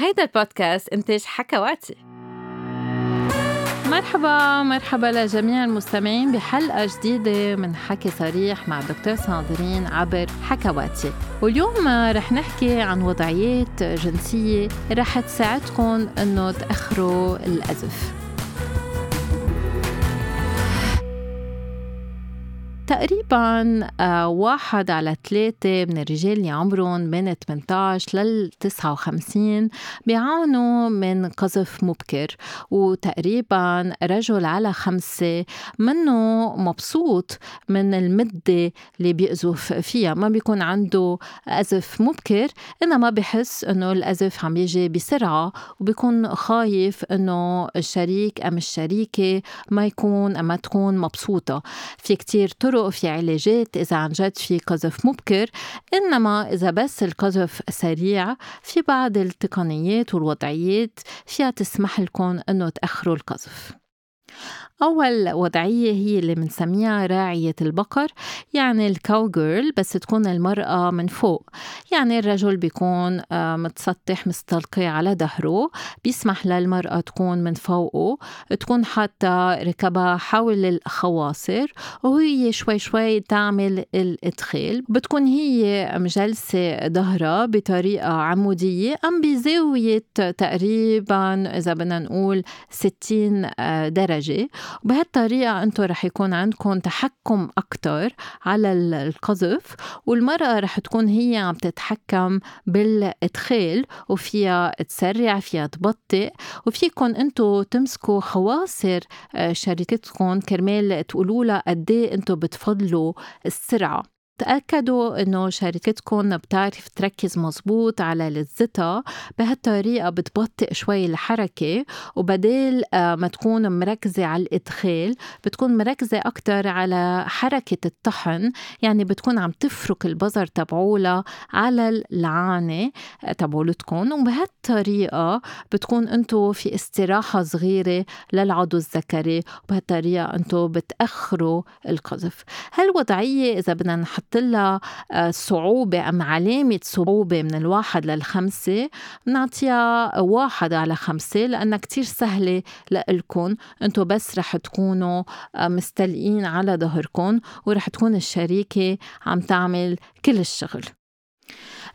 هيدا البودكاست إنتاج حكواتي. مرحبا مرحبا لجميع المستمعين بحلقة جديدة من حكي صريح مع دكتور صادرين عبر حكواتي. واليوم رح نحكي عن وضعيات جنسية رح تساعدكم إنه تأخروا الأزف. تقريبا آه، واحد على ثلاثة من الرجال اللي عمرهم بين 18 لل 59 بيعانوا من قذف مبكر. وتقريبا رجل على خمسة منه مبسوط من المدة اللي بيقذف فيها. ما بيكون عنده أزف مبكر إنما بحس إنه الأزف عم يجي بسرعة وبيكون خايف إنه الشريك أم الشريكة ما يكون أما تكون مبسوطة. في كتير طرق طرق في علاجات إذا عن جد في قذف مبكر إنما إذا بس القذف سريع في بعض التقنيات والوضعيات فيها تسمح لكم إنه تأخروا القذف. أول وضعية هي اللي بنسميها راعية البقر يعني الكاو جيرل بس تكون المرأة من فوق. يعني الرجل بيكون آه، متسطح مستلقي على ظهره بيسمح للمرأة تكون من فوقه تكون حتى ركبها حول الخواصر وهي شوي شوي تعمل الإدخال بتكون هي مجلسة ظهرها بطريقة عمودية أم بزاوية تقريبا إذا بدنا نقول 60 آه، درجة وبهالطريقة أنتم رح يكون عندكم تحكم أكتر على القذف والمرأة رح تكون هي عم تتحكم بالإدخال وفيها تسرع فيها تبطئ وفيكم أنتم تمسكوا خواصر آه، شريكتكم كرمال تقولوا لها قد إيه أنتم بتفضلوا السرعة. تأكدوا إنه شركتكم بتعرف تركز مزبوط على لذتها بهالطريقة بتبطئ شوي الحركة وبدال آه، ما تكون مركزة على الإدخال بتكون مركزة أكتر على حركة الطحن يعني بتكون عم تفرك البزر تبعولها على العانة آه، تبعولتكم. وبهالطريقة بتكون أنتو في استراحة صغيرة للعضو الذكري وبهالطريقة أنتو بتأخروا القذف. هالوضعية إذا بدنا نحط نحط لها آه، صعوبة أم علامة صعوبة من الواحد للخمسة. بنعطيها واحد على خمسة لأنها كتير سهلة لإلكن. أنتو بس رح تكونوا آه، مستلقين على ظهركن ورح تكون الشريكة عم تعمل كل الشغل.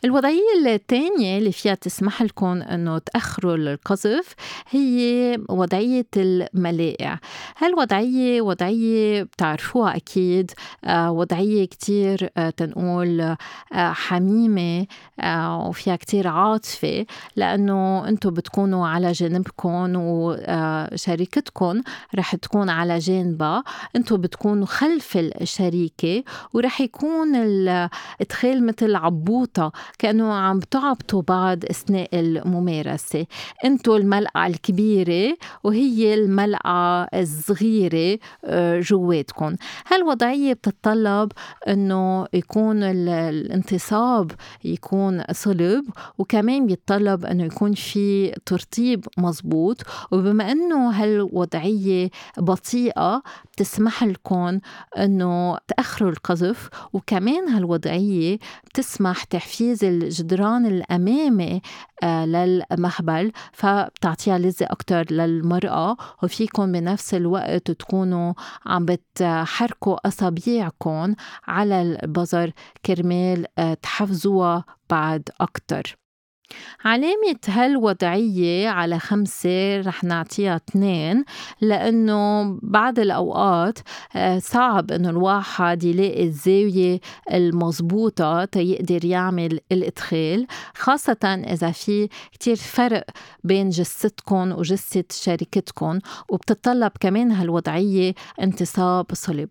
الوضعية الثانية اللي فيها تسمح لكم إنه تأخروا القذف هي وضعية الملائع هالوضعية وضعية بتعرفوها أكيد آه، وضعية كتير آه، تنقول آه، حميمة وفيها كتير عاطفة لأنه أنتم بتكونوا على جانبكم وشريكتكم رح تكون على جانبها. أنتم بتكونوا خلف الشريكة ورح يكون الإدخال مثل عبوطة كانوا عم تعبطوا بعض أثناء الممارسة. أنتوا الملعقه الكبيرة وهي الملعقه الصغيرة آه، جواتكم. هالوضعية بتتطلب إنه يكون الانتصاب يكون صلب وكمان بيتطلب إنه يكون في ترطيب مزبوط وبما إنه هالوضعية بطيئة بتسمح لكم إنه تأخروا القذف وكمان هالوضعية بتسمح تحفيز الجدران الأمامي آه، للمهبل فبتعطيها لذة أكتر للمرأة وفيكم بنفس الوقت تكونوا عم بتحركوا أصابيعكم على البظر كرمال آه، تحفزوها بعد أكتر. علامة هالوضعية على خمسة رح نعطيها اثنين لأنه بعض الأوقات آه، صعب إنه الواحد يلاقي الزاوية المضبوطة تيقدر يعمل الإدخال خاصة إذا في كتير فرق بين جثتكم وجثة شريكتكم وبتطلب كمان هالوضعية انتصاب صلب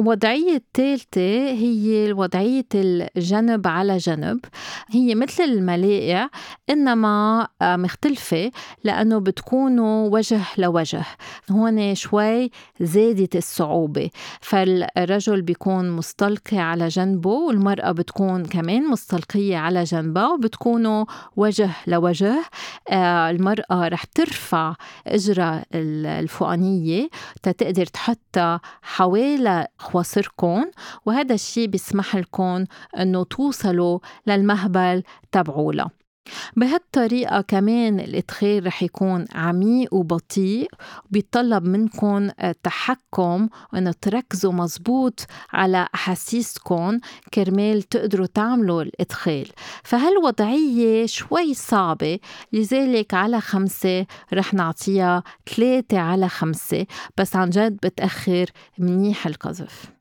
الوضعية الثالثة هي وضعية الجنب على جنب. هي مثل الملائع إنما آه، مختلفة لأنه بتكونوا وجه لوجه. هون شوي زادت الصعوبة. فالرجل بيكون مستلقي على جنبه والمرأة بتكون كمان مستلقية على جنبها وبتكونوا وجه لوجه. آه، المرأة رح ترفع إجرة الفوقانية تتقدر تحطها حوالي خواصركم وهذا الشيء بيسمح لكم إنه توصلوا للمهبل تبعولها بهالطريقة كمان الإدخال رح يكون عميق وبطيء وبيتطلب منكم تحكم وإنه تركزوا مزبوط على أحاسيسكم كرمال تقدروا تعملوا الإدخال فهالوضعية شوي صعبة؟ لذلك على خمسة رح نعطيها ثلاثة على خمسة بس عن جد بتأخر منيح القذف.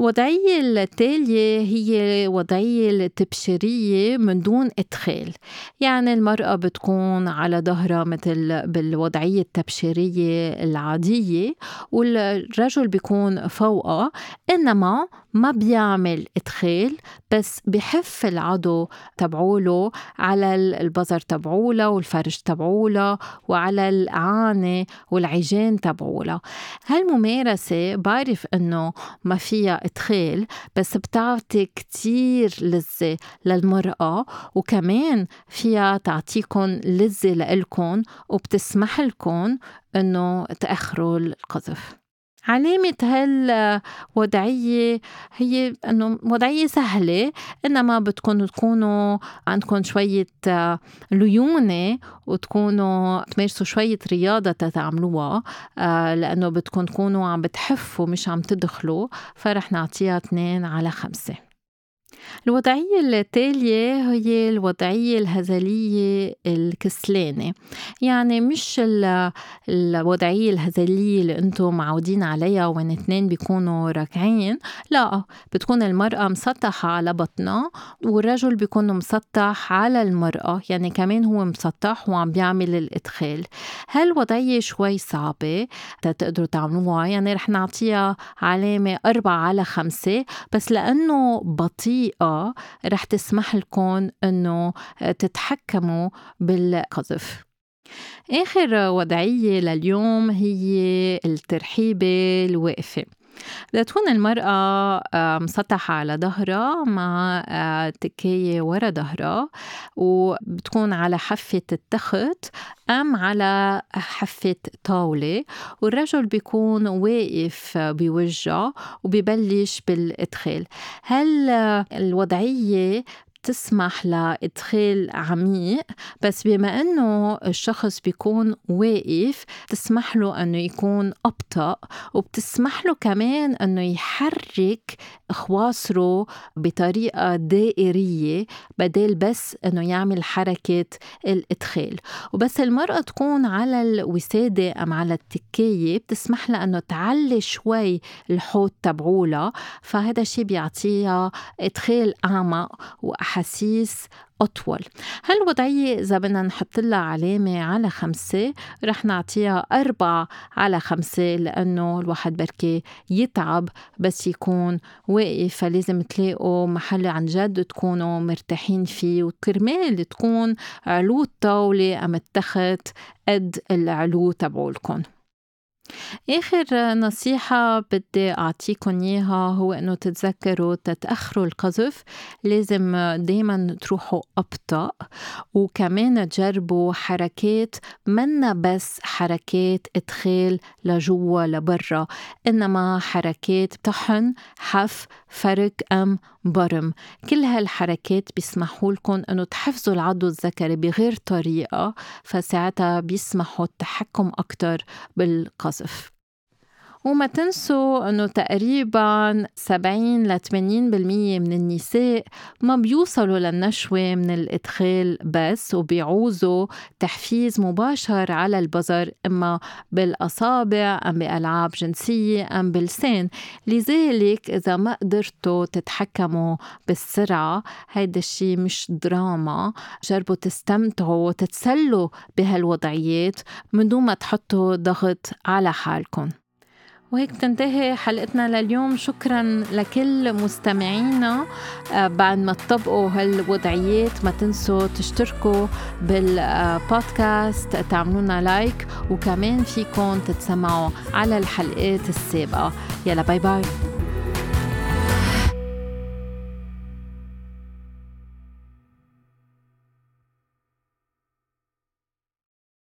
الوضعية التالية هي وضعية التبشيرية من دون إدخال. يعني المرأة بتكون على ظهرها مثل بالوضعية التبشيرية العادية والرجل بيكون فوقها إنما ما بيعمل إدخال بس بحف العضو تبعوله على البظر تبعوله والفرج تبعوله وعلى الأعانة والعجين تبعوله. هالممارسة بعرف إنه ما فيها إدخال بس بتعطي كتير لذة للمرأة وكمان فيها تعطيكم لذة لإلكن وبتسمح لكم إنه تأخروا القذف. علامة هالوضعية هي إنه وضعية سهلة إنما بدكم تكونوا عندكم شوية ليونة وتكونوا تمارسوا شوية رياضة تتعملوها آه، لأنه بدكم تكونوا عم بتحفوا مش عم تدخلوا فرح نعطيها اثنين على خمسة. الوضعية التالية هي الوضعية الهزلية الكسلانة. يعني مش الوضعية الهزلية اللي أنتم معودين عليها وين اثنين بيكونوا راكعين. لا بتكون المرأة مسطحة على بطنها والرجل بيكون مسطح على المرأة. يعني كمان هو مسطح وعم بيعمل الإدخال. هالوضعية شوي صعبة تقدروا تعملوها. يعني رح نعطيها علامة أربعة على خمسة. بس لأنه بطيء طريقة رح تسمح لكم إنه تتحكموا بالقذف. آخر وضعية لليوم هي الترحيبة الواقفة. بدها تكون المرأة مسطحة على ظهرها مع آه، تكاية ورا ظهرها وبتكون على حفة التخت أم على حفة طاولة. والرجل بيكون واقف بوجهه وبيبلش بالإدخال. هل الوضعية بتسمح لإدخال عميق بس بما إنه الشخص بيكون واقف بتسمح له إنه يكون أبطأ وبتسمح له كمان إنه يحرك خواصره بطريقة دائرية بدل بس إنه يعمل حركة الإدخال. وبس المرأة تكون على الوسادة أم على التكاية بتسمح لها إنه تعلي شوي الحوض تبعولها. فهذا الشيء بيعطيها إدخال أعمق وأحسن أحاسيس أطول. هالوضعية إذا بدنا نحط لها علامة على خمسة رح نعطيها أربعة على خمسة لأنه الواحد بركي يتعب بس يكون واقف فلازم تلاقوا محل عن جد تكونوا مرتاحين فيه. وكرمال تكون علو الطاولة أم التخت قد العلو تبعولكم آخر نصيحة بدي أعطيكم إياها هو إنه تتذكروا تتأخروا القذف. لازم دايما تروحوا أبطأ وكمان تجربوا حركات منا بس حركات إدخال لجوا لبرا إنما حركات طحن حف فرك أم برم كل هالحركات بيسمحوا لكم إنه تحفزوا العضو الذكري بغير طريقة فساعتها بيسمحوا التحكم أكتر بالقذف. وما تنسوا إنه تقريبا 70 ل 80% من النساء ما بيوصلوا للنشوة من الإدخال بس وبيعوزوا تحفيز مباشر على البظر إما بالأصابع أم بألعاب جنسية أم بلسان. لذلك إذا ما قدرتوا تتحكموا بالسرعة هيدا الشيء مش دراما. جربوا تستمتعوا وتتسلوا بهالوضعيات من دون ما تحطوا ضغط على حالكم. وهيك بتنتهي حلقتنا لليوم. شكرا لكل مستمعينا. آه، بعد ما تطبقوا هالوضعيات ما تنسوا تشتركوا بالبودكاست تعملونا like وكمان فيكم تتسمعوا على الحلقات السابقة. يلا bye bye